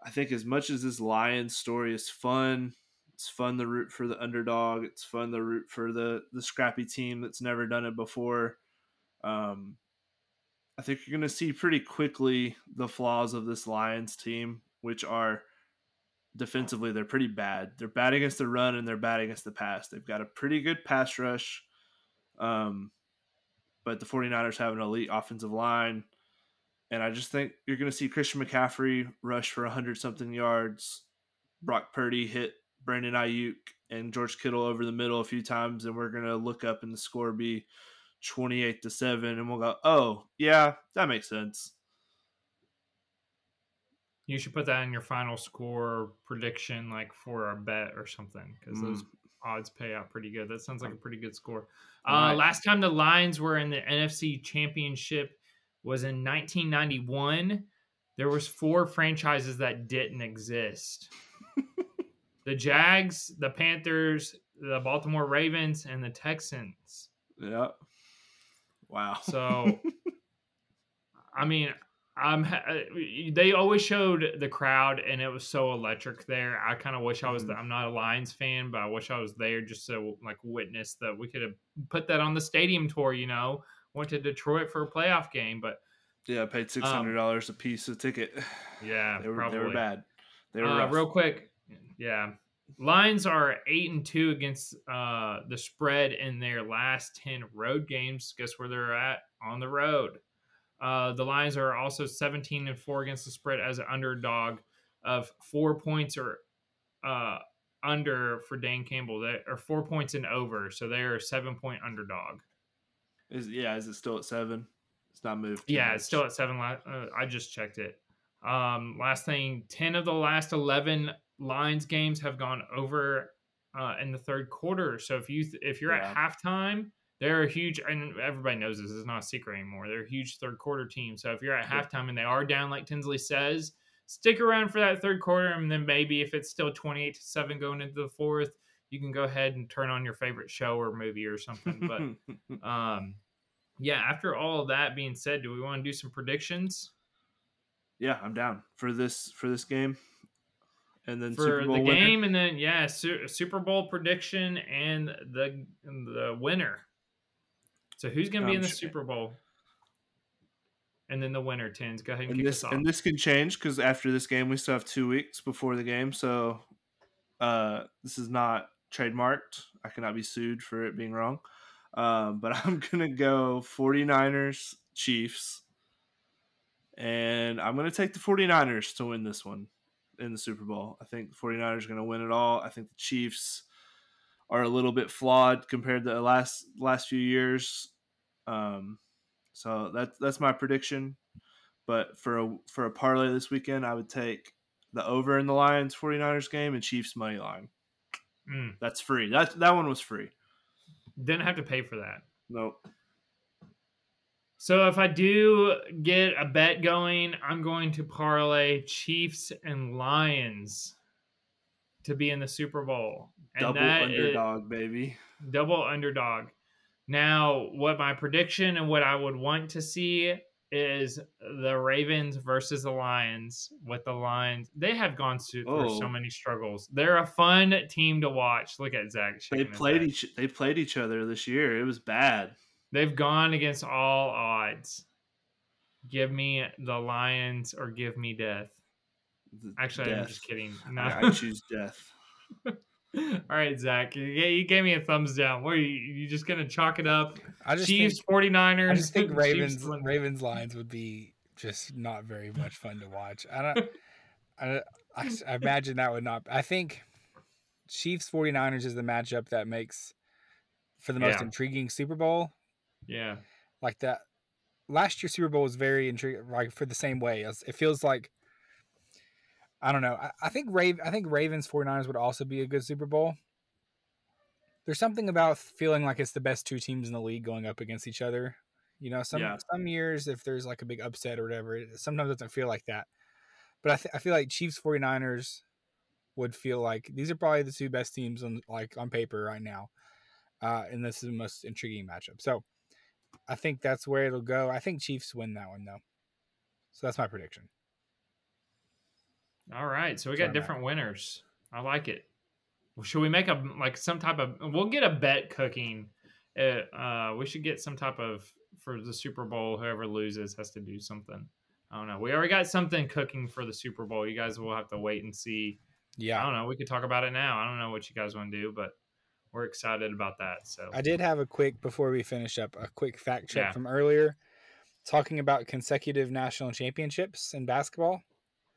I think as much as this Lions story is fun, it's fun to root for the underdog. It's fun to root for the the scrappy team that's never done it before. Um, I think you're going to see pretty quickly the flaws of this Lions team, which are defensively they're pretty bad. They're bad against the run and they're bad against the pass. They've got a pretty good pass rush. Um, but the 49ers have an elite offensive line. And I just think you're going to see Christian McCaffrey rush for 100 something yards. Brock Purdy hit Brandon Aiyuk and George Kittle over the middle a few times. And we're going to look up and the score be 28 to 7. And we'll go, oh, yeah, that makes sense. You should put that in your final score prediction, like for our bet or something, because Mm. those odds pay out pretty good. That sounds like a pretty good score. Right. Uh, last time the Lions were in the NFC Championship was in 1991. There was four franchises that didn't exist: the Jags, the Panthers, the Baltimore Ravens, and the Texans. Yeah. Wow. So, I mean, I'm. uh, They always showed the crowd, and it was so electric there. I kind of wish I was. The, I'm not a Lions fan, but I wish I was there just to like witness that. We could have put that on the stadium tour. You know, went to Detroit for a playoff game, but Yeah, I paid six hundred dollars a piece a ticket. yeah, they were probably they were bad. They were Uh, rough. real quick, yeah. Lions are eight and two against uh, the spread in their last ten road games. Guess where they're at on the road? Uh, the Lions are also seventeen and four against the spread as an underdog of four points or uh, under for Dan Campbell. They are four points and over, so they are a seven point underdog. Is yeah, is it still at seven? It's not moved. Yeah, much. it's still at seven. Uh, I just checked it. Um, last thing, ten of the last eleven Lions games have gone over uh, in the third quarter. So if you if you're Yeah. at halftime, they're a huge and everybody knows this is not a secret anymore. They're a huge third quarter team. So if you're at Yeah. halftime and they are down, like Tinsley says, stick around for that third quarter, and then maybe if it's still twenty eight to seven going into the fourth, you can go ahead and turn on your favorite show or movie or something. But um, yeah, after all of that being said, do we want to do some predictions? yeah, I'm down for this for this game, and then for Super the winner. game, and then yeah, Su- Super Bowl prediction and the the winner. So who's going to be Um, in the sh- Super Bowl? And then the winner tens. Go ahead and, And this and this can change because after this game we still have two weeks before the game, so uh, this is not trademarked. I cannot be sued for it being wrong. Um, but I'm gonna go 49ers Chiefs, and I'm gonna take the 49ers to win this one in the Super Bowl. I think the 49ers are gonna win it all. I think the Chiefs are a little bit flawed compared to the last last few years. Um, so that's that's my prediction. But for a for a parlay this weekend, I would take the over in the Lions 49ers game and Chiefs money line. Mm, That's free. That that one was free. didn't have to pay for that. Nope. So if I do get a bet going, I'm going to parlay Chiefs and Lions to be in the Super Bowl. And Double is- underdog, baby. double underdog. Now, what my prediction and what I would want to see is the Ravens versus the Lions. With the Lions, they have gone through, through so Oh. many struggles. They're a fun team to watch. Look at Zach. They played each they played each other this year. It was bad. They've gone against all odds. Give me the Lions or give me death. The Actually, I'm just kidding. No. I, I choose death. all right, Zach. You, you gave me a thumbs down. What are you, you just going to chalk it up? I just Chiefs, think, 49ers. I just think Ravens win. Ravens lines would be just not very much fun to watch. I don't. I, don't- I, s- I imagine that would not. I think Chiefs 49ers is the matchup that makes for the most Yeah. intriguing Super Bowl. Yeah. Like that last year's Super Bowl was very intriguing. Like for the same way, it feels like. I don't know. I, I think Rav, I think Ravens 49ers would also be a good Super Bowl. There's something about feeling like it's the best two teams in the league going up against each other. You know, some Yeah. some years if there's like a big upset or whatever, it sometimes doesn't feel like that. But I, th- I feel like Chiefs 49ers would feel like these are probably the two best teams on like on paper right now. Uh, and this is the most intriguing matchup. So I think that's where it'll go. I think Chiefs win that one though. So that's my prediction. All right. So we got different winners. I like it. Well, should we make a like some type of? We'll get a bet cooking. Uh, uh, we should get some type of for the Super Bowl. Whoever loses has to do something. I don't know. We already got something cooking for the Super Bowl. You guys will have to wait and see. Yeah. I don't know. We could talk about it now. I don't know what you guys want to do, but we're excited about that. So I did have a quick before we finish up a quick fact check Yeah. from earlier talking about consecutive national championships in basketball.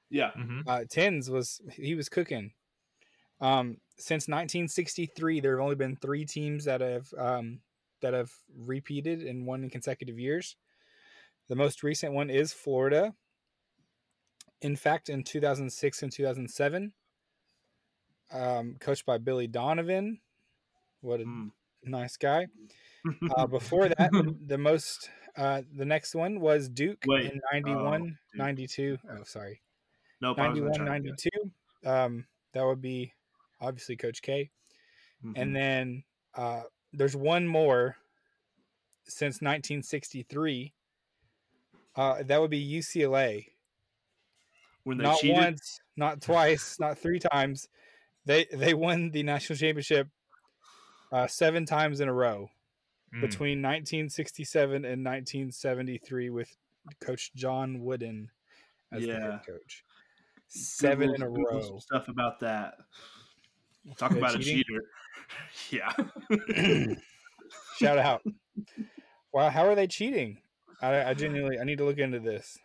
Yeah. Mhm. uh, Tens was he was cooking. Um, since 1963, there have only been three teams that have um, that have repeated and won in consecutive years. The most recent one is Florida. In fact, in 2006 and 2007, um, coached by Billy Donovan. What a Mm. nice guy. Uh, before that, the, most, uh, the next one was Duke Wait. in 91, Duke. 92. Oh, sorry. nope. I 91 try to guess. 92 um that would be obviously coach k Mhm. and then uh there's one more since 1963 uh that would be ucla when they not cheated. once not twice not three times they they won the national championship uh seven times in a row Mm. between 1967 and 1973 with coach john wooden as the head coach seven Google- in a Google row stuff about that. Talk about cheating? a cheater. yeah. Shout out. Wow, how are they cheating? I, I genuinely I need to look into this.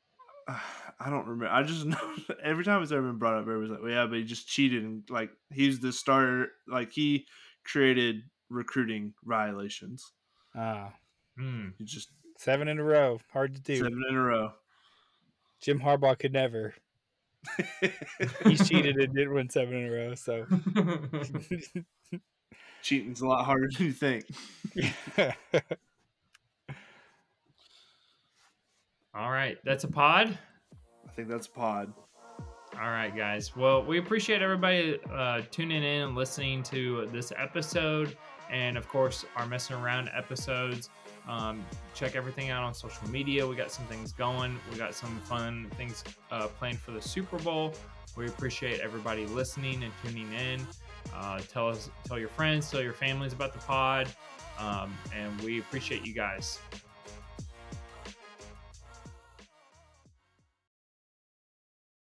I don't remember. I just know every time it's ever been brought up, everybody's like, well, "Yeah, but he just cheated and like he's the starter. Like he created recruiting violations. Ah, Mm. He just seven in a row. Hard to do. seven in a row. Jim Harbaugh could never. he cheated and didn't win seven in a row. So Cheating's a lot harder than you think. All right, that's a pod. I think that's a pod. All right, guys. Well, we appreciate everybody uh, tuning in and listening to this episode, and of course, our messing around episodes. Um, check everything out on social media. We got some things going. We got some fun things uh, planned for the Super Bowl. We appreciate everybody listening and tuning in. Uh, tell us, tell your friends, tell your families about the pod, um, and we appreciate you guys.